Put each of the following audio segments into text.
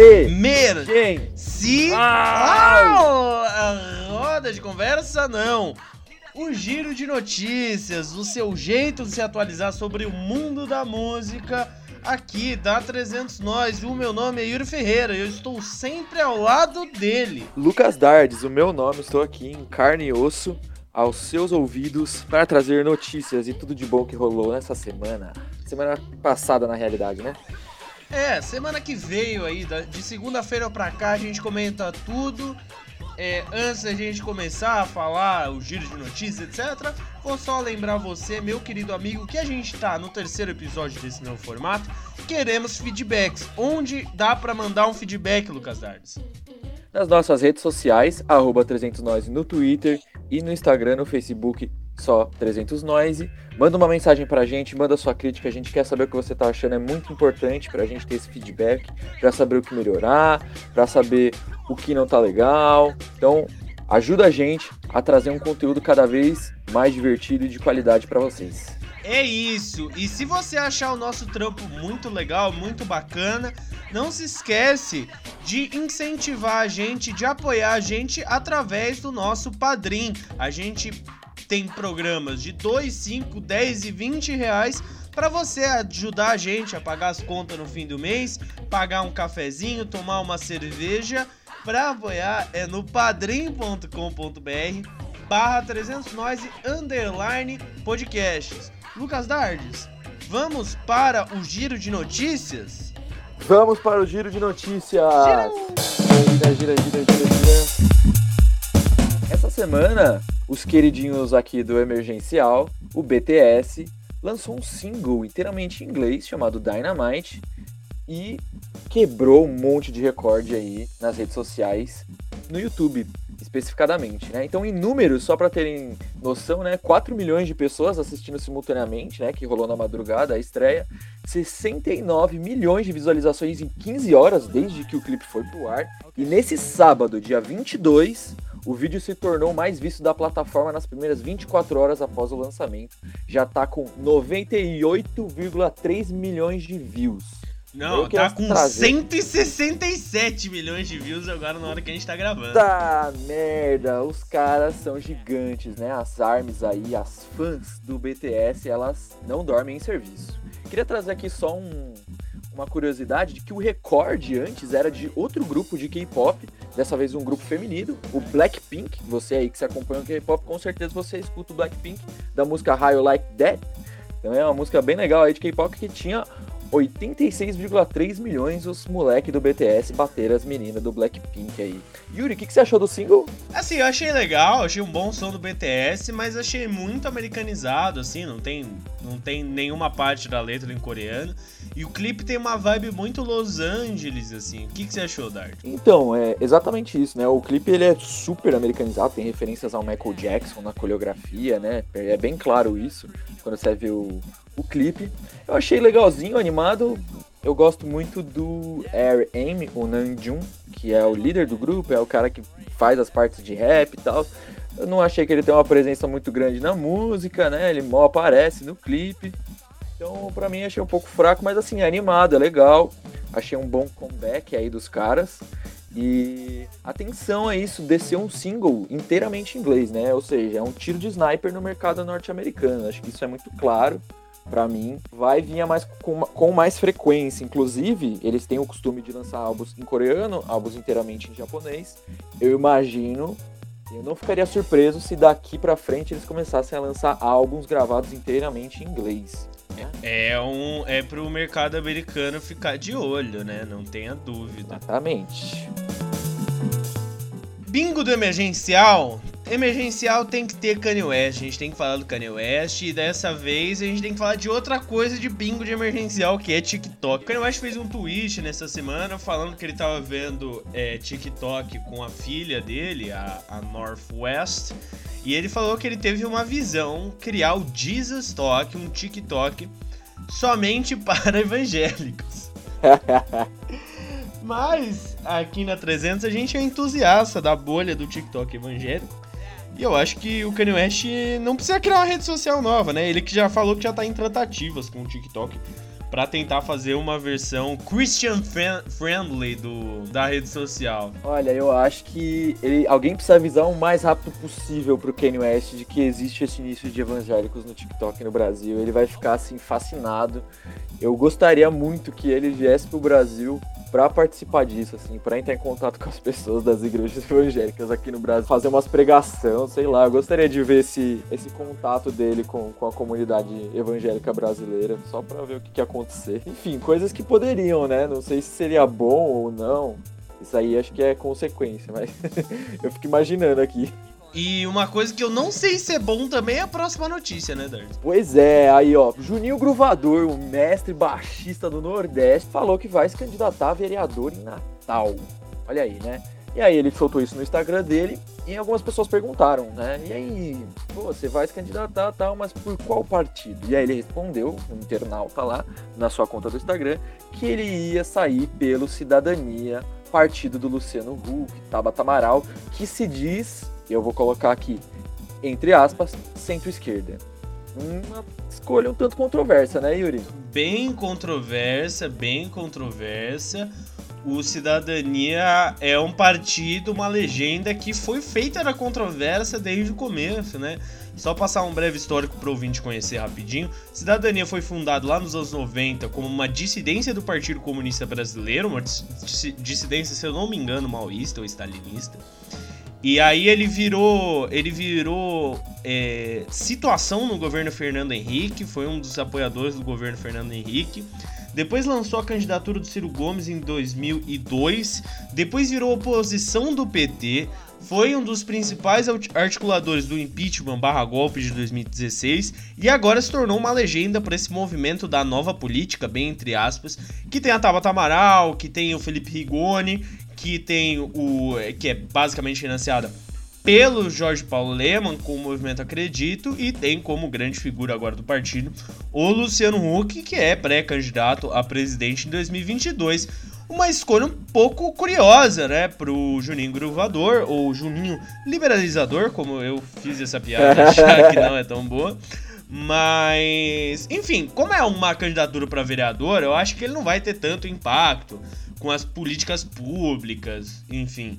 emergência. Ah! A roda de conversa não. O giro de notícias, o seu jeito de se atualizar sobre o mundo da música aqui da 300 Nós. O meu nome é Yuri Ferreira e eu estou sempre ao lado dele. Lucas Dardes, o meu nome, estou aqui em carne e osso aos seus ouvidos para trazer notícias e tudo de bom que rolou nessa semana. Semana passada, na realidade, né? É, semana que veio aí, de segunda-feira pra cá, a gente comenta tudo. É, antes da gente começar a falar o giro de notícias, etc., vou só lembrar você, meu querido amigo, que a gente tá no terceiro episódio desse novo formato. Queremos feedbacks. Onde dá para mandar um feedback, Lucas Dardes? Nas nossas redes sociais, arroba 300nós no Twitter e no Instagram, no Facebook, só 300 Noise. Manda uma mensagem pra gente, manda sua crítica, a gente quer saber o que você tá achando, é muito importante pra gente ter esse feedback, pra saber o que melhorar, pra saber o que não tá legal. Então, ajuda a gente a trazer um conteúdo cada vez mais divertido e de qualidade para vocês. É isso. E se você achar o nosso trampo muito legal, muito bacana, não se esquece de incentivar a gente, de apoiar a gente através do nosso Padrim. A gente tem programas de 2, 5, 10 e 20 reais para você ajudar a gente a pagar as contas no fim do mês, pagar um cafezinho, tomar uma cerveja. Para apoiar é no padrim.com.br barra 300 nós underline podcasts. Lucas Dardes, vamos para o giro de notícias? Vamos para o giro de notícias! Gira, gira, gira, gira, gira. Essa semana, os queridinhos aqui do Emergencial, o BTS, lançou um single inteiramente em inglês chamado Dynamite e quebrou um monte de recorde aí nas redes sociais, no YouTube especificadamente, né? Então, em números, só para terem noção, né, 4 milhões de pessoas assistindo simultaneamente, né, que rolou na madrugada a estreia, 69 milhões de visualizações em 15 horas desde que o clipe foi pro ar. E nesse sábado, dia 22, o vídeo se tornou mais visto da plataforma nas primeiras 24 horas após o lançamento. Já tá com 98,3 milhões de views. Não, tá com trazer. 167 milhões de views agora na hora que a gente tá gravando. Tá merda, os caras são gigantes, né? As armes aí, as fãs do BTS, elas não dormem em serviço. Queria trazer aqui só um, uma curiosidade de que o recorde antes era de outro grupo de K-pop, dessa vez um grupo feminino, o Blackpink. Você aí que se acompanha o K-pop, com certeza você escuta o Blackpink da música How You Like That. Então é uma música bem legal aí de K-pop que tinha 86,3 milhões os moleque do BTS bateram as meninas do Blackpink aí. Yuri, o que, que, você achou do single? Assim, eu achei legal, achei um bom som do BTS, mas achei muito americanizado, assim, não tem, não tem nenhuma parte da letra em coreano. E o clipe tem uma vibe muito Los Angeles, assim. O que, que você achou, Dart? Então, é exatamente isso, né? O clipe ele é super americanizado, tem referências ao Michael Jackson na coreografia, né? É bem claro isso quando você vê o, o clipe. Eu achei legalzinho, animado. Eu gosto muito do Air Aim, o Namjoon, que é o líder do grupo, é o cara que faz as partes de rap e tal. Eu não achei que ele tem uma presença muito grande na música, né? Ele mal aparece no clipe. Então, para mim, achei um pouco fraco, mas assim, é animado, é legal. Achei um bom comeback aí dos caras. E atenção a isso, descer um single inteiramente em inglês, né? Ou seja, é um tiro de sniper no mercado norte-americano. Acho que isso é muito claro para mim, vai vir mais, com, com, mais frequência. Inclusive, eles têm o costume de lançar álbuns em coreano, álbuns inteiramente em japonês. Eu imagino, eu não ficaria surpreso se daqui para frente eles começassem a lançar álbuns gravados inteiramente em inglês. Né? É um é pro mercado americano ficar de olho, né? Não tenha dúvida. Exatamente. Bingo do emergencial emergencial tem que ter Kanye West, a gente tem que falar do Kanye West e dessa vez a gente tem que falar de outra coisa de bingo de emergencial que é TikTok. O Kanye West fez um tweet nessa semana falando que ele tava vendo é, TikTok com a filha dele, a, a Northwest, e ele falou que ele teve uma visão criar o Jesus Talk, um TikTok somente para evangélicos. Mas aqui na 300 a gente é entusiasta da bolha do TikTok evangélico. E eu acho que o Kanye West não precisa criar uma rede social nova, né? Ele que já falou que já tá em tratativas com o TikTok para tentar fazer uma versão Christian friendly do, da rede social. Olha, eu acho que ele, alguém precisa avisar o mais rápido possível pro Kanye West de que existe esse início de evangélicos no TikTok no Brasil. Ele vai ficar assim fascinado. Eu gostaria muito que ele viesse pro Brasil para participar disso, assim, para entrar em contato com as pessoas das igrejas evangélicas aqui no Brasil, fazer umas pregação, sei lá. Eu gostaria de ver esse, esse contato dele com, com a comunidade evangélica brasileira, só para ver o que, que ia acontecer. Enfim, coisas que poderiam, né? Não sei se seria bom ou não. Isso aí acho que é consequência, mas eu fico imaginando aqui. E uma coisa que eu não sei se é bom também é a próxima notícia, né, Dart? Pois é, aí ó, Juninho Gruvador, o mestre baixista do Nordeste, falou que vai se candidatar a vereador em Natal. Olha aí, né? E aí ele soltou isso no Instagram dele e algumas pessoas perguntaram, né? E aí, pô, você vai se candidatar tal, mas por qual partido? E aí ele respondeu, um internauta lá, na sua conta do Instagram, que ele ia sair pelo Cidadania, partido do Luciano Huck, Tabata Amaral, que se diz eu vou colocar aqui, entre aspas, centro-esquerda. Uma escolha um tanto controversa, né, Yuri? Bem controversa, bem controversa. O Cidadania é um partido, uma legenda que foi feita na controvérsia desde o começo, né? Só passar um breve histórico para o ouvinte conhecer rapidinho. Cidadania foi fundado lá nos anos 90 como uma dissidência do Partido Comunista Brasileiro, uma dissidência, se eu não me engano, maoísta ou stalinista. E aí ele virou, ele virou é, situação no governo Fernando Henrique, foi um dos apoiadores do governo Fernando Henrique. Depois lançou a candidatura do Ciro Gomes em 2002, depois virou oposição do PT, foi um dos principais articuladores do impeachment barra golpe de 2016 e agora se tornou uma legenda para esse movimento da nova política, bem entre aspas, que tem a Tabata Amaral, que tem o Felipe Rigoni que tem o. que é basicamente financiada pelo Jorge Paulo Leman, com o movimento Acredito, e tem como grande figura agora do partido o Luciano Huck, que é pré-candidato a presidente em 2022. Uma escolha um pouco curiosa, né, pro Juninho Gruvador, ou Juninho Liberalizador, como eu fiz essa piada, já que não é tão boa. Mas, enfim, como é uma candidatura para vereador, eu acho que ele não vai ter tanto impacto com as políticas públicas, enfim,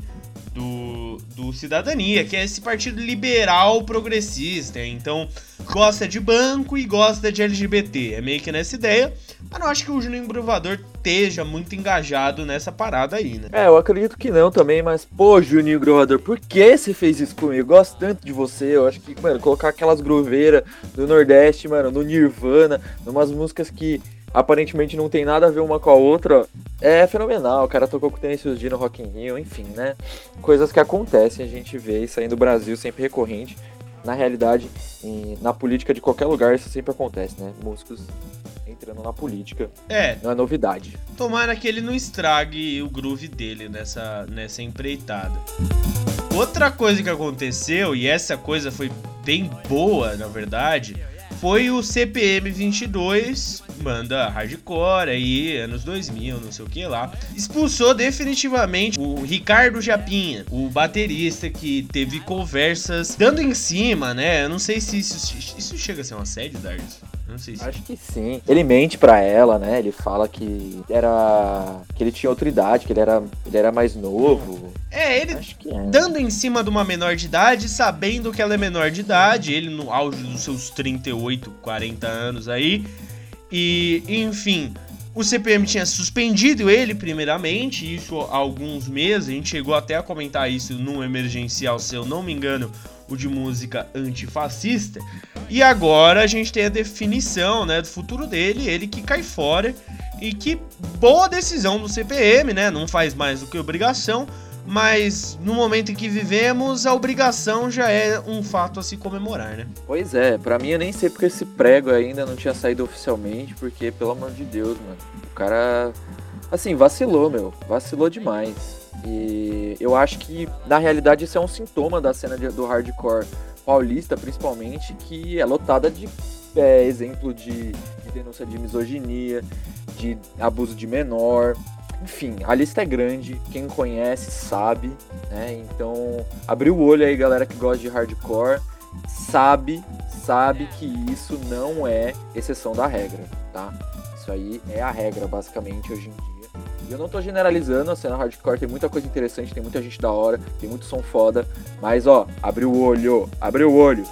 do, do Cidadania, que é esse partido liberal progressista. Então, gosta de banco e gosta de LGBT. É meio que nessa ideia. Mas não acho que o Juninho Bruvador esteja muito engajado nessa parada aí, né? É, eu acredito que não também, mas, pô, Juninho Gruvador, por que você fez isso comigo? Eu gosto tanto de você. Eu acho que, mano, colocar aquelas gruveiras do Nordeste, mano, no Nirvana, numas músicas que aparentemente não tem nada a ver uma com a outra, é fenomenal. O cara tocou com o Tennessee D no Rock in Rio, enfim, né? Coisas que acontecem, a gente vê isso aí no Brasil, sempre recorrente. Na realidade, em, na política de qualquer lugar, isso sempre acontece, né? Músicos entrando na política. É. Não é novidade. Tomara que ele não estrague o groove dele nessa, nessa empreitada. Outra coisa que aconteceu, e essa coisa foi bem boa, na verdade, foi o CPM 22 banda hardcore aí, anos 2000, não sei o que lá, expulsou definitivamente o Ricardo Japinha, o baterista que teve conversas dando em cima, né? Eu não sei se isso, isso chega a ser um assédio, Darius. Não sei se... Acho que sim. Ele mente pra ela, né? Ele fala que era. que ele tinha outra idade, que ele era, ele era mais novo. É, ele é. dando em cima de uma menor de idade, sabendo que ela é menor de idade, ele no auge dos seus 38, 40 anos aí, e, enfim, o CPM tinha suspendido ele primeiramente, isso há alguns meses, a gente chegou até a comentar isso num emergencial, se eu não me engano, o de música antifascista. E agora a gente tem a definição, né, do futuro dele, ele que cai fora e que boa decisão do CPM, né? Não faz mais do que obrigação mas no momento em que vivemos, a obrigação já é um fato a se comemorar, né? Pois é, para mim eu nem sei porque esse prego ainda não tinha saído oficialmente, porque, pelo amor de Deus, mano, o cara, assim, vacilou, meu, vacilou demais. E eu acho que, na realidade, isso é um sintoma da cena do hardcore paulista, principalmente, que é lotada de é, exemplo de, de denúncia de misoginia, de abuso de menor, enfim, a lista é grande, quem conhece sabe, né? Então, abriu o olho aí, galera que gosta de hardcore, sabe, sabe que isso não é exceção da regra, tá? Isso aí é a regra, basicamente, hoje em dia. Eu não tô generalizando, a cena hardcore tem muita coisa interessante, tem muita gente da hora, tem muito som foda, mas ó, abre o olho, abre o olho.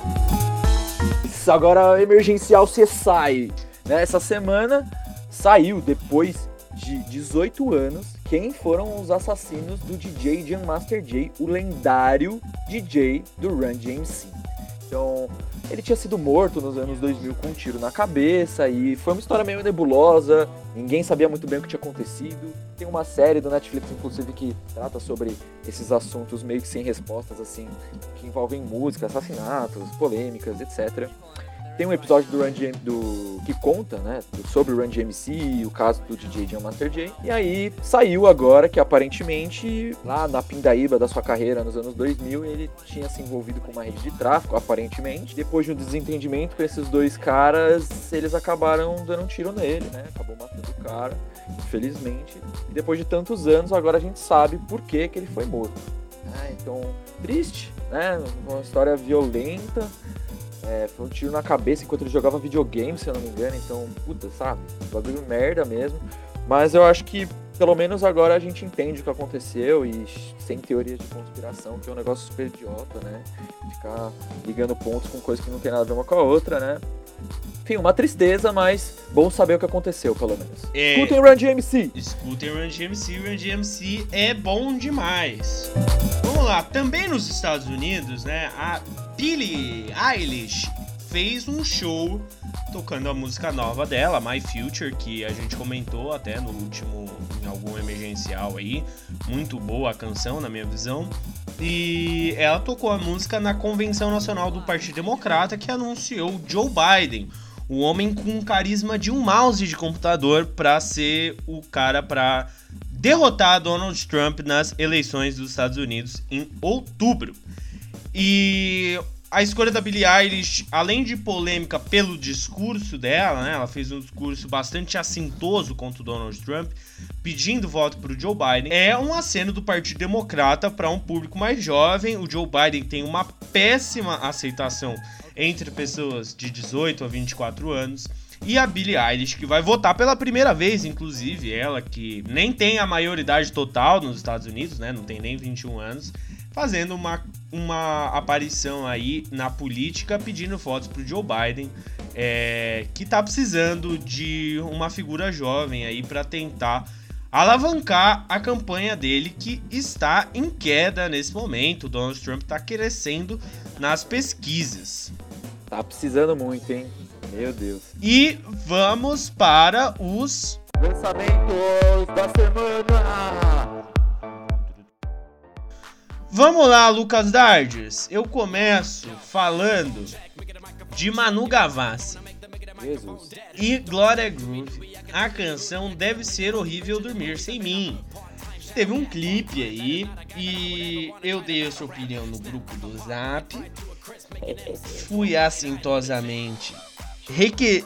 Agora emergencial você sai. Né? Essa semana saiu depois de 18 anos quem foram os assassinos do DJ Jam Master Jay, o lendário DJ do Run DMC. Então, ele tinha sido morto nos anos 2000 com um tiro na cabeça e foi uma história meio nebulosa, ninguém sabia muito bem o que tinha acontecido. Tem uma série do Netflix, inclusive, que trata sobre esses assuntos meio que sem respostas, assim, que envolvem música, assassinatos, polêmicas, etc. Tem um episódio do Run do que conta, né, sobre o Run DMC e o caso do DJ John Master J. E aí saiu agora que aparentemente lá na pindaíba da sua carreira nos anos 2000 ele tinha se envolvido com uma rede de tráfico, aparentemente. Depois de um desentendimento com esses dois caras, eles acabaram dando um tiro nele, né? Acabou matando o cara, infelizmente. E depois de tantos anos, agora a gente sabe por que que ele foi morto. Ah, então, triste, né? Uma história violenta. É, foi um tiro na cabeça enquanto ele jogava videogame, se eu não me engano. Então, puta, sabe? Bagulho merda mesmo. Mas eu acho que pelo menos agora a gente entende o que aconteceu e sem teorias de conspiração, que é um negócio super idiota, né? Ficar ligando pontos com coisas que não tem nada a ver uma com a outra, né? Enfim, uma tristeza, mas bom saber o que aconteceu, pelo menos. É, Escutem Run DMC! Escutem Run DMC, Run DMC é bom demais. Vamos lá, também nos Estados Unidos, né, a Billie Eilish fez um show tocando a música nova dela, My Future, que a gente comentou até no último, em algum emergencial aí. Muito boa a canção, na minha visão. E ela tocou a música na Convenção Nacional do Partido Democrata, que anunciou Joe Biden, o homem com carisma de um mouse de computador, para ser o cara para derrotar Donald Trump nas eleições dos Estados Unidos em outubro. E a escolha da Billie Eilish, além de polêmica pelo discurso dela, né? Ela fez um discurso bastante assintoso contra o Donald Trump, pedindo voto para o Joe Biden. É um aceno do Partido Democrata para um público mais jovem. O Joe Biden tem uma péssima aceitação entre pessoas de 18 a 24 anos. E a Billie Eilish, que vai votar pela primeira vez, inclusive, ela que nem tem a maioridade total nos Estados Unidos, né? Não tem nem 21 anos fazendo uma, uma aparição aí na política pedindo votos pro Joe Biden, é, que tá precisando de uma figura jovem aí para tentar alavancar a campanha dele que está em queda nesse momento. O Donald Trump tá crescendo nas pesquisas. Tá precisando muito, hein? Meu Deus. E vamos para os lançamentos da semana. Vamos lá, Lucas Dardes. Eu começo falando de Manu Gavassi Jesus. e Gloria Groove. A canção Deve Ser Horrível Dormir Sem Mim. Teve um clipe aí e eu dei a sua opinião no grupo do Zap. Fui assintosamente.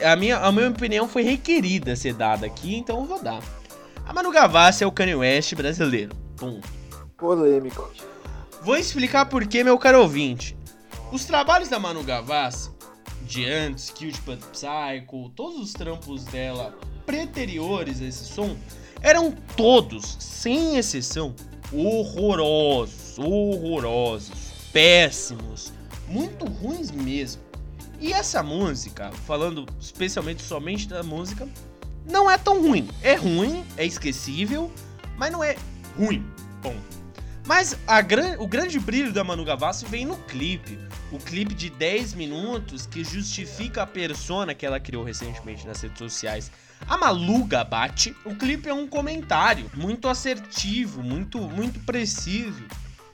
A, minha, a minha opinião foi requerida ser dada aqui, então eu vou dar. A Manu Gavassi é o Kanye West brasileiro. Pum. Polêmico. Vou explicar por que, meu caro ouvinte. Os trabalhos da Manu Gavassi, de antes, Cute But Psycho, todos os trampos dela preteriores a esse som, eram todos, sem exceção, horrorosos, horrorosos, péssimos, muito ruins mesmo. E essa música, falando especialmente somente da música, não é tão ruim. É ruim, é esquecível, mas não é ruim. Ponto. Mas gran... o grande brilho da Manu Gavassi vem no clipe. O clipe de 10 minutos que justifica a persona que ela criou recentemente nas redes sociais. A Malu Gabate. O clipe é um comentário muito assertivo, muito, muito preciso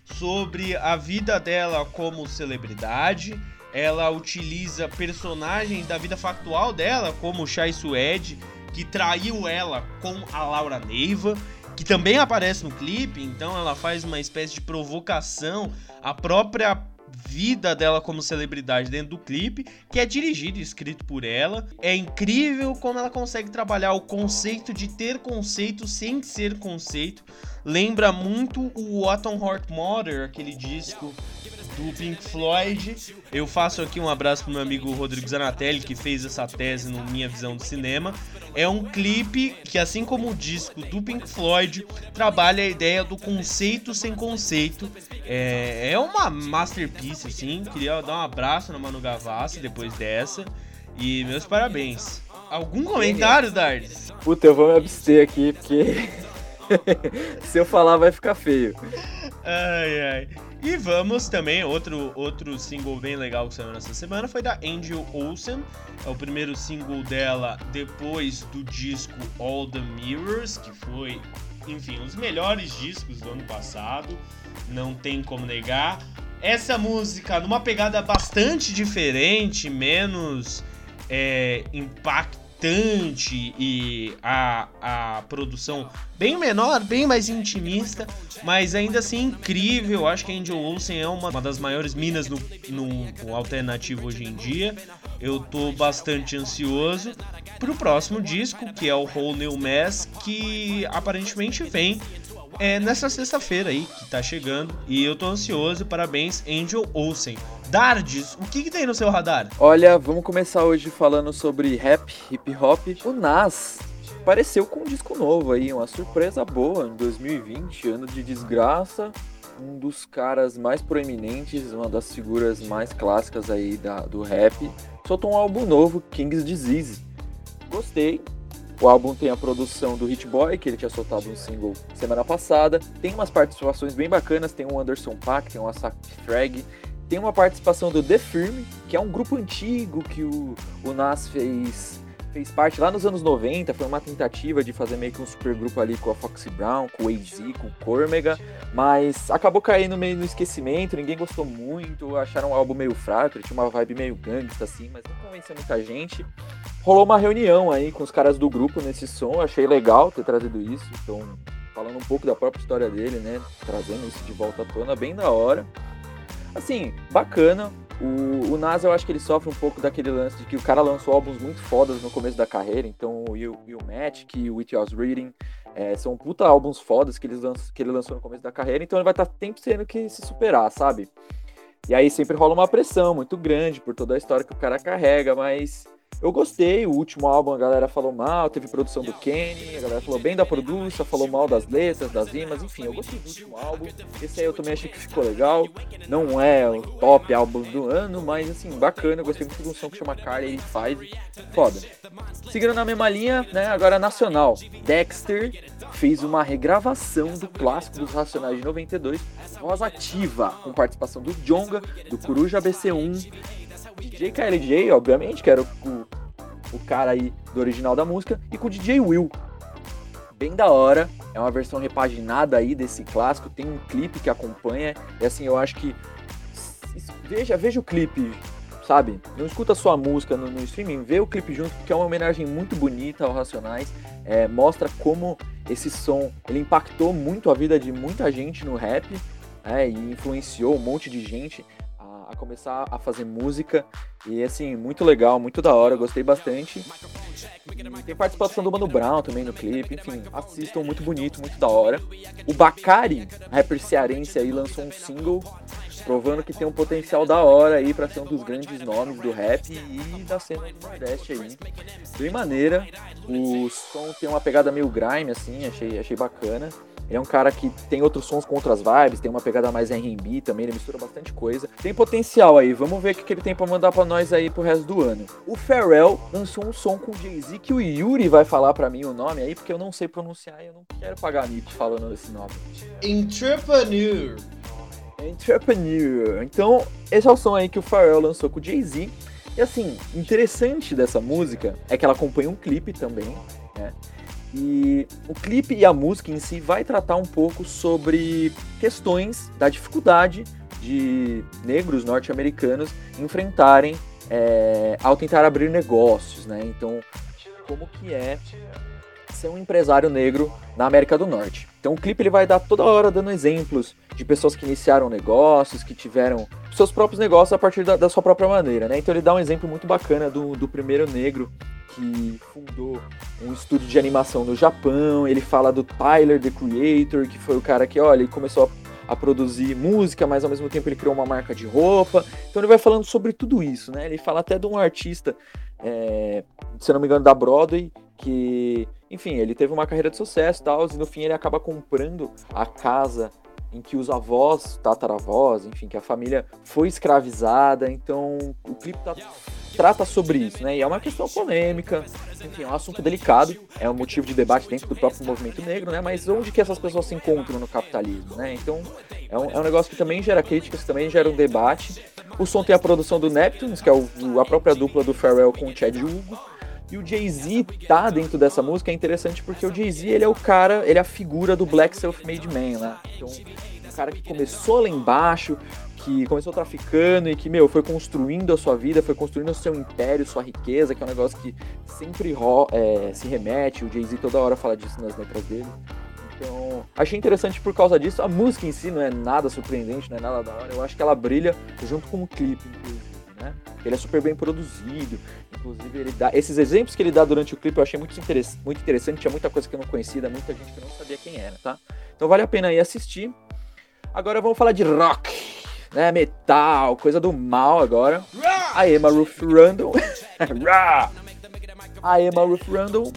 sobre a vida dela como celebridade. Ela utiliza personagens da vida factual dela, como Chai Suede, que traiu ela com a Laura Neiva que também aparece no clipe, então ela faz uma espécie de provocação à própria vida dela como celebridade dentro do clipe, que é dirigido e escrito por ela. É incrível como ela consegue trabalhar o conceito de ter conceito sem ser conceito. Lembra muito o Autumn Heart Mother, aquele disco do Pink Floyd. Eu faço aqui um abraço pro meu amigo Rodrigo Zanatelli, que fez essa tese no Minha Visão do Cinema. É um clipe que, assim como o disco do Pink Floyd, trabalha a ideia do conceito sem conceito. É, é uma masterpiece, assim. Queria dar um abraço na Manu Gavassi depois dessa. E meus parabéns. Algum comentário, Dardes? Puta, eu vou me abster aqui, porque se eu falar vai ficar feio. Ai, ai. E vamos também, outro, outro single bem legal que saiu nessa semana foi da Angel Olsen. É o primeiro single dela depois do disco All the Mirrors, que foi, enfim, um dos melhores discos do ano passado. Não tem como negar. Essa música, numa pegada bastante diferente, menos é, impactante e a, a produção bem menor, bem mais intimista, mas ainda assim incrível. Acho que a Angel Olsen é uma, uma das maiores minas no, no, alternativo hoje em dia. Eu tô bastante ansioso pro próximo disco, que é o Whole New Mess, que aparentemente vem é nessa sexta-feira aí que tá chegando. E eu tô ansioso. Parabéns, Angel Olsen. Dardes, o que, que tem no seu radar? Olha, vamos começar hoje falando sobre rap, hip hop. O Nas apareceu com um disco novo aí, uma surpresa boa em 2020, ano de desgraça. Um dos caras mais proeminentes, uma das figuras mais clássicas aí da, do rap, soltou um álbum novo, King's Disease. Gostei, o álbum tem a produção do Hit Boy, que ele tinha soltado um single semana passada. Tem umas participações bem bacanas, tem o Anderson Paak, tem o Asap Frag, tem uma participação do The Firm, que é um grupo antigo que o, o Nas fez fez parte lá nos anos 90, foi uma tentativa de fazer meio que um supergrupo ali com a Foxy Brown, com o AZ, com o Cormega, mas acabou caindo meio no esquecimento, ninguém gostou muito, acharam o álbum meio fraco, ele tinha uma vibe meio gangsta assim, mas não convenceu muita gente. Rolou uma reunião aí com os caras do grupo nesse som, achei legal ter trazido isso, então falando um pouco da própria história dele, né, trazendo isso de volta à tona, bem da hora. Assim, bacana, o, o Nas, eu acho que ele sofre um pouco daquele lance de que o cara lançou álbuns muito fodas no começo da carreira. Então, o You, you Magic e o With Yours Reading é, são puta álbuns fodas que, eles lançam, que ele lançou no começo da carreira. Então, ele vai estar tá sempre tendo que se superar, sabe? E aí sempre rola uma pressão muito grande por toda a história que o cara carrega, mas eu gostei, o último álbum a galera falou mal, teve produção do Kenny, a galera falou bem da produção, falou mal das letras, das rimas, enfim, eu gostei do último álbum. Esse aí eu também achei que ficou legal. Não é o top álbum do ano, mas assim, bacana, eu gostei muito de um som que chama Carly 85. Foda. Seguindo na mesma linha, né, agora nacional. Dexter fez uma regravação do clássico dos Racionais de 92, Voz Ativa, com participação do Jonga, do Coruja BC1, DJ KLJ, obviamente, que era o, o, cara aí do original da música, e com o DJ Will. Bem da hora, é uma versão repaginada aí desse clássico, tem um clipe que acompanha, e assim, eu acho que. Veja, veja o clipe, sabe? Não escuta só a música no, no, streaming, vê o clipe junto, porque é uma homenagem muito bonita ao Racionais. É, mostra como esse som ele impactou muito a vida de muita gente no rap é, e influenciou um monte de gente começar a fazer música. E assim, muito legal, muito da hora, gostei bastante. E tem participação do Mano Brown também no clipe, enfim, assistam, muito bonito, muito da hora. O Bacari, rapper cearense aí, lançou um single provando que tem um potencial da hora aí para ser um dos grandes nomes do rap e da cena do Nordeste aí. Bem maneira, o som tem uma pegada meio grime assim, achei, achei bacana. Ele é um cara que tem outros sons com outras vibes, tem uma pegada mais R&B também, ele mistura bastante coisa. Tem potencial aí, vamos ver o que ele tem para mandar para nós aí pro resto do ano. O Pharrell lançou um som com Jay-Z que o Yuri vai falar para mim o nome aí, porque eu não sei pronunciar e eu não quero pagar mico falando esse nome. Entrepreneur. Entrepreneur. Então, esse é o som aí que o Pharrell lançou com o Jay-Z. E assim, interessante dessa música é que ela acompanha um clipe também, né? E o clipe e a música em si vai tratar um pouco sobre questões da dificuldade de negros norte-americanos enfrentarem é, ao tentar abrir negócios, né? Então, como que é ser um empresário negro na América do Norte. Então o clipe ele vai dar toda hora dando exemplos de pessoas que iniciaram negócios, que tiveram seus próprios negócios a partir da, da sua própria maneira, né? Então ele dá um exemplo muito bacana do, do primeiro negro que fundou um estúdio de animação no Japão. Ele fala do Tyler, the Creator, que foi o cara que, olha, ele começou a a produzir música, mas ao mesmo tempo ele criou uma marca de roupa. Então ele vai falando sobre tudo isso, né? Ele fala até de um artista, é, se não me engano, da Broadway, que, enfim, ele teve uma carreira de sucesso e tal, e no fim ele acaba comprando a casa em que os avós, tataravós, enfim, que a família foi escravizada. Então o clipe tá, trata sobre isso, né? E é uma questão polêmica, enfim, é um assunto delicado, é um motivo de debate dentro do próprio movimento negro, né? Mas onde que essas pessoas se encontram no capitalismo, né? Então é um, é um negócio que também gera críticas, também gera um debate. O som tem a produção do Neptunes, que é o, a própria dupla do Pharrell com o Chad Hugo. E o Jay-Z tá dentro dessa música é interessante porque o Jay-Z ele é o cara, ele é a figura do Black Self-Made Man, né? Então, um cara que começou lá embaixo, que começou traficando e que, meu, foi construindo a sua vida, foi construindo o seu império, sua riqueza, que é um negócio que sempre é, se remete. O Jay-Z toda hora fala disso nas letras dele. Então, achei interessante por causa disso. A música em si não é nada surpreendente, não é nada da hora. Eu acho que ela brilha junto com o clipe, inclusive. Ele é super bem produzido. Inclusive, ele dá. Esses exemplos que ele dá durante o clipe eu achei muito, interess... muito interessante. Tinha muita coisa que eu não conhecia, muita gente que eu não sabia quem era, tá? Então vale a pena ir assistir. Agora vamos falar de rock, né? Metal, coisa do mal agora. A Emma Ruth Randall. a Emma Ruth Randall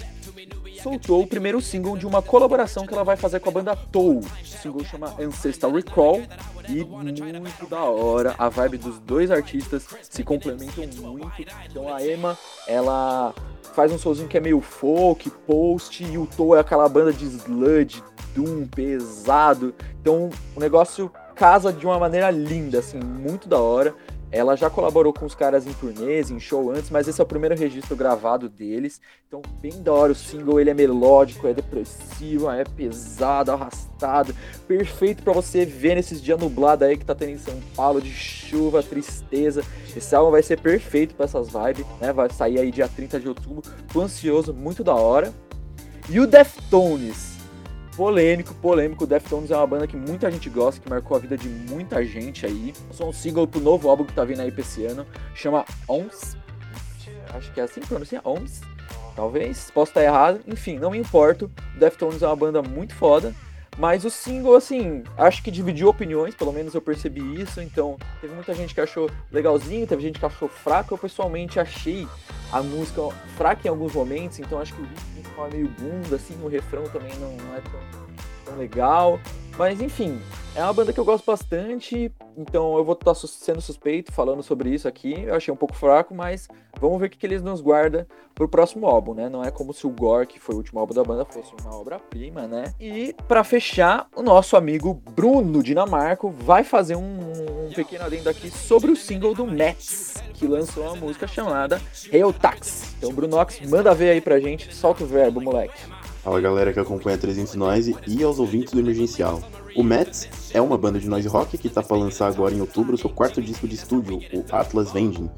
soltou o primeiro single de uma colaboração que ela vai fazer com a banda Tool. O single chama Ancestral Recall e muito da hora. A vibe dos dois artistas se complementam muito. Então a Emma, ela faz um sozinho que é meio folk, post, e o Tool é aquela banda de sludge, doom, pesado. Então o negócio casa de uma maneira linda, assim, muito da hora. Ela já colaborou com os caras em turnês, em show antes, mas esse é o primeiro registro gravado deles. Então, bem da hora o single, ele é melódico, é depressivo, é pesado, arrastado, perfeito para você ver nesses dias nublados aí que tá tendo em São Paulo, de chuva, tristeza. Esse álbum vai ser perfeito para essas vibes, né? Vai sair aí dia 30 de outubro. Tô ansioso, muito da hora. E o Deftones, polêmico, polêmico. Deftones é uma banda que muita gente gosta, que marcou a vida de muita gente aí. Só um single pro novo álbum que tá vindo aí pra esse ano. Chama OMS. Acho que é assim que pronuncia, OMS. Talvez, posso estar errado. Enfim, não me importo. Deftones é uma banda muito foda. Mas o single, assim, acho que dividiu opiniões, pelo menos eu percebi isso. Então, teve muita gente que achou legalzinho, teve gente que achou fraco. Eu pessoalmente achei a música fraca em alguns momentos, então acho que o ritmo é meio bunda, assim, o refrão também não, não é tão, legal. Mas enfim, é uma banda que eu gosto bastante, então eu vou estar sendo suspeito falando sobre isso aqui. Eu achei um pouco fraco, mas vamos ver o que, que eles nos guardam pro próximo álbum, né? Não é como se o Gore, que foi o último álbum da banda, fosse uma obra-prima, né? E para fechar, o nosso amigo Bruno Dinamarco vai fazer um, um, pequeno adendo aqui sobre o single do Mets, que lançou uma música chamada Hail Tax. Então, Brunox, manda ver aí pra gente, solta o verbo, moleque. Fala galera que acompanha 300 Noise e aos ouvintes do Emergencial. O Mets é uma banda de noise rock que está para lançar agora em outubro o seu quarto disco de estúdio, o Atlas Vending.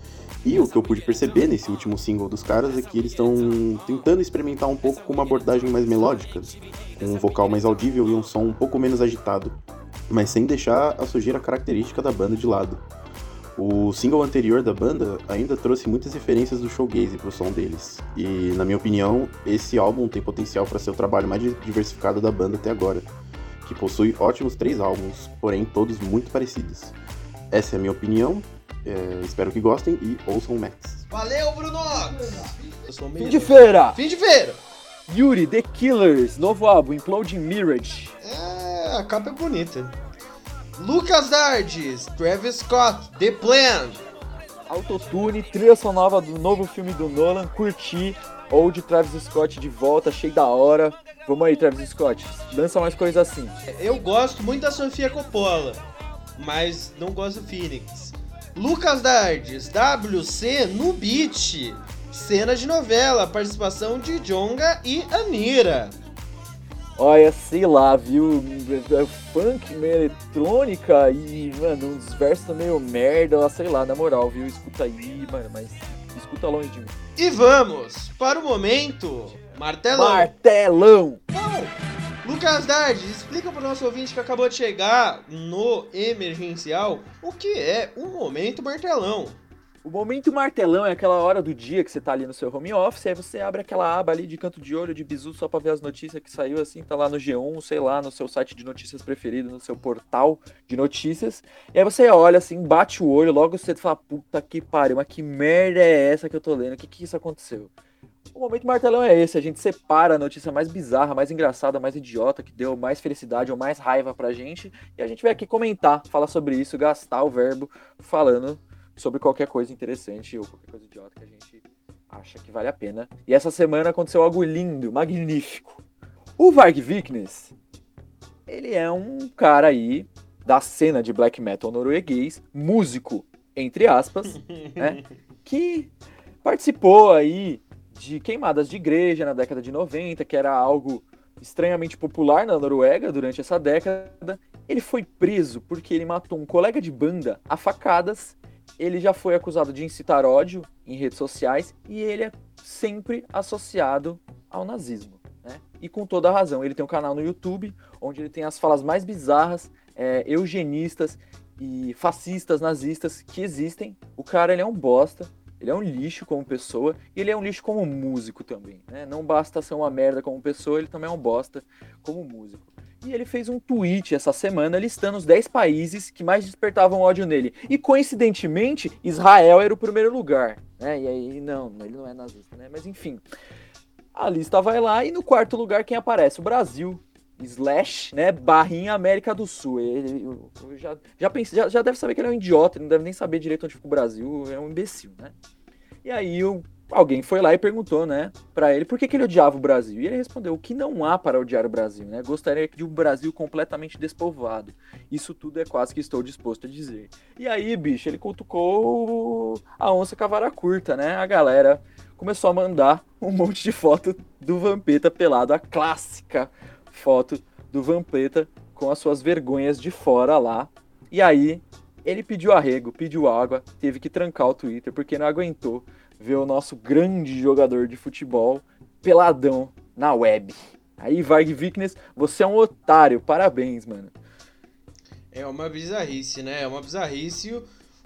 E o que eu pude perceber nesse último single dos caras é que eles estão tentando experimentar um pouco com uma abordagem mais melódica, com um vocal mais audível e um som um pouco menos agitado, mas sem deixar a sujeira característica da banda de lado. O single anterior da banda ainda trouxe muitas referências do showgaze pro som deles, e na minha opinião, esse álbum tem potencial para ser o trabalho mais diversificado da banda até agora, que possui ótimos três álbuns, porém todos muito parecidos. Essa é a minha opinião, é, espero que gostem e ouçam o Max. Valeu, Bruno! Fim de feira! Fim de feira! Yuri, The Killers, novo álbum, Imploding Mirage. É, a capa é bonita. Lucas Dardes, Travis Scott, The Plan. Autotune, trilha sonora do novo filme do Nolan, curti. Ou de Travis Scott de volta, achei da hora. Vamos aí, Travis Scott, lança mais coisas assim. Eu gosto muito da Sofia Coppola, mas não gosto do Phoenix. Lucas Dardes, WC no beat. Cena de novela, participação de Jonga e Anira. Olha, sei lá, viu? É funk, meio eletrônica e, mano, uns versos meio merda, sei lá, na moral, viu? Escuta aí, mano, mas escuta longe de mim. E vamos para o momento martelão. Martelão! Não. Lucas Dardes, explica para o nosso ouvinte que acabou de chegar no emergencial o que é o momento martelão. O momento martelão é aquela hora do dia que você tá ali no seu home office, aí você abre aquela aba ali de canto de olho, de bizu, só pra ver as notícias que saiu assim, tá lá no G1, sei lá, no seu site de notícias preferido, no seu portal de notícias. E aí você olha assim, bate o olho, logo você fala, puta que pariu, mas que merda é essa que eu tô lendo? O que que isso aconteceu? O momento martelão é esse, a gente separa a notícia mais bizarra, mais engraçada, mais idiota, que deu mais felicidade ou mais raiva pra gente, e a gente vai aqui comentar, falar sobre isso, gastar o verbo falando sobre qualquer coisa interessante ou qualquer coisa idiota que a gente acha que vale a pena. E essa semana aconteceu algo lindo, magnífico. O Varg Vikernes, ele é um cara aí da cena de black metal norueguês, músico, entre aspas, né, que participou aí de queimadas de igreja na década de 90, que era algo estranhamente popular na Noruega durante essa década. Ele foi preso porque ele matou um colega de banda a facadas ele já foi acusado de incitar ódio em redes sociais e ele é sempre associado ao nazismo. Né? E com toda a razão. Ele tem um canal no YouTube onde ele tem as falas mais bizarras, é, eugenistas e fascistas, nazistas que existem. O cara ele é um bosta, ele é um lixo como pessoa e ele é um lixo como músico também. Né? Não basta ser uma merda como pessoa, ele também é um bosta como músico. E ele fez um tweet essa semana listando os 10 países que mais despertavam ódio nele. E coincidentemente, Israel era o primeiro lugar. Né? E aí, não, ele não é nazista, né? Mas enfim. A lista vai lá e no quarto lugar quem aparece? O Brasil. Slash, né? Barrinha América do Sul. Ele, eu, eu já, já, pensei, já, já deve saber que ele é um idiota, ele não deve nem saber direito onde fica o Brasil, é um imbecil, né? E aí o alguém foi lá e perguntou, né, para ele por que, que, ele odiava o Brasil. E ele respondeu: o que não há para odiar o Brasil, né? Gostaria de um Brasil completamente despovoado. Isso tudo é quase que estou disposto a dizer. E aí, bicho, ele cutucou a onça cavara curta, né? A galera começou a mandar um monte de foto do Vampeta pelado, a clássica foto do Vampeta com as suas vergonhas de fora lá. E aí, ele pediu arrego, pediu água, teve que trancar o Twitter porque não aguentou ver o nosso grande jogador de futebol peladão na web. Aí, Varg Vickness, você é um otário. Parabéns, mano. É uma bizarrice, né? É uma bizarrice.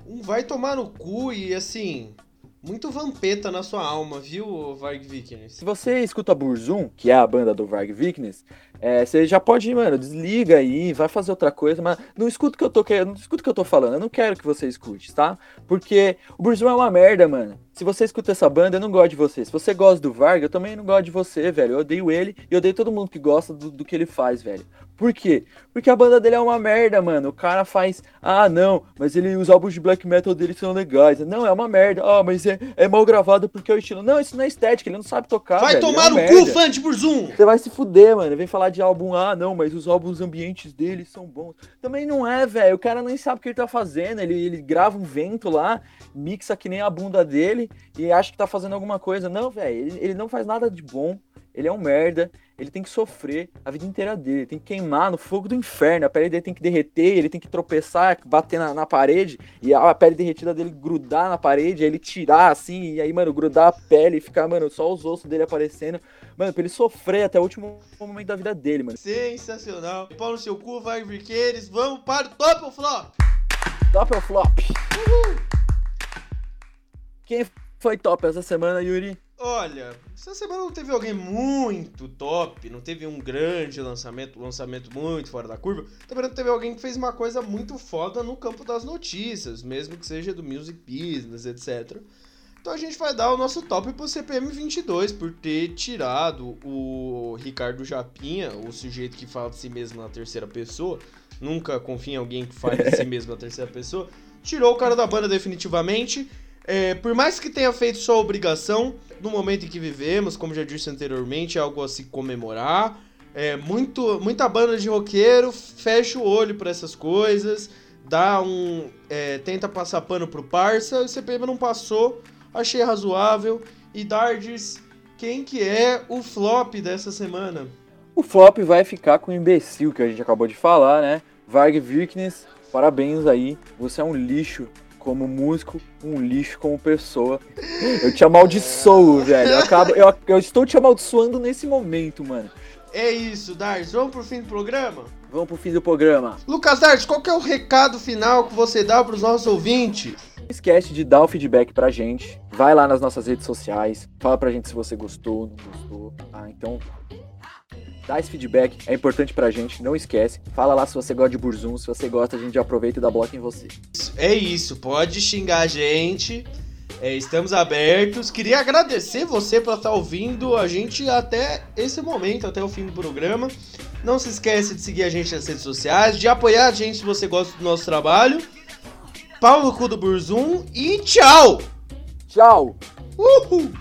Um vai tomar no cu e assim. Muito vampeta na sua alma, viu, Varg Vickness? Se você escuta Burzum, que é a banda do Varg Vickness, é, você já pode, mano, desliga aí, vai fazer outra coisa, mas não escuta o que eu tô querendo, não escuta o que eu tô falando, eu não quero que você escute, tá? Porque o Burzum é uma merda, mano. Se você escuta essa banda, eu não gosto de você. Se você gosta do Varg, eu também não gosto de você, velho. Eu odeio ele e odeio todo mundo que gosta do, do que ele faz, velho. Por quê? Porque a banda dele é uma merda, mano. O cara faz. Ah, não, mas ele, os álbuns de black metal dele são legais. Não, é uma merda. Ah, mas é, é mal gravado porque é o estilo. Não, isso não é estética, ele não sabe tocar. Vai velho. tomar é no cu, fã de Burzum! Você vai se fuder, mano. Vem falar de álbum. Ah, não, mas os álbuns ambientes dele são bons. Também não é, velho. O cara nem sabe o que ele tá fazendo. Ele, ele grava um vento lá, mixa que nem a bunda dele e acha que tá fazendo alguma coisa. Não, velho. Ele, ele não faz nada de bom. Ele é um merda, ele tem que sofrer a vida inteira dele, tem que queimar no fogo do inferno, a pele dele tem que derreter, ele tem que tropeçar, bater na, na parede, e a pele derretida dele grudar na parede, ele tirar assim, e aí, mano, grudar a pele e ficar, mano, só os ossos dele aparecendo. Mano, pra ele sofrer até o último momento da vida dele, mano. Sensacional. Pau no seu cu, vai, Briqueiros, vamos para o top ou flop? Top ou flop? Uhul. Quem foi top essa semana, Yuri? Olha, essa semana não teve alguém muito top, não teve um grande lançamento, lançamento muito fora da curva. Também não teve alguém que fez uma coisa muito foda no campo das notícias, mesmo que seja do music business, etc. Então a gente vai dar o nosso top pro CPM 22 por ter tirado o Ricardo Japinha, o sujeito que fala de si mesmo na terceira pessoa. Nunca confia em alguém que fale de si mesmo na terceira pessoa. Tirou o cara da banda definitivamente. É, por mais que tenha feito sua obrigação, no momento em que vivemos, como já disse anteriormente, é algo a se comemorar. É, muito, muita banda de roqueiro fecha o olho para essas coisas, dá um. É, tenta passar pano pro parça, o CPM não passou, achei razoável. E Dardes, quem que é o flop dessa semana? O flop vai ficar com o imbecil que a gente acabou de falar, né? Varg Virknes, parabéns aí, você é um lixo como músico, um lixo como pessoa. Eu te amaldiçoo, velho. Eu, acabo, eu, eu estou te amaldiçoando nesse momento, mano. É isso, Dars. Vamos pro fim do programa? Vamos pro fim do programa. Lucas Dars, qual que é o recado final que você dá pros nossos ouvintes? esquece de dar o feedback pra gente. Vai lá nas nossas redes sociais. Fala pra gente se você gostou, não gostou. Ah, então dá esse feedback, é importante pra gente, não esquece. Fala lá se você gosta de Burzum, se você gosta, a gente aproveita e dá bloco em você. É isso, pode xingar a gente. É, estamos abertos. Queria agradecer você por estar ouvindo a gente até esse momento, até o fim do programa. Não se esquece de seguir a gente nas redes sociais, de apoiar a gente se você gosta do nosso trabalho. Pau no cu do Burzum e tchau! Tchau! Uhul!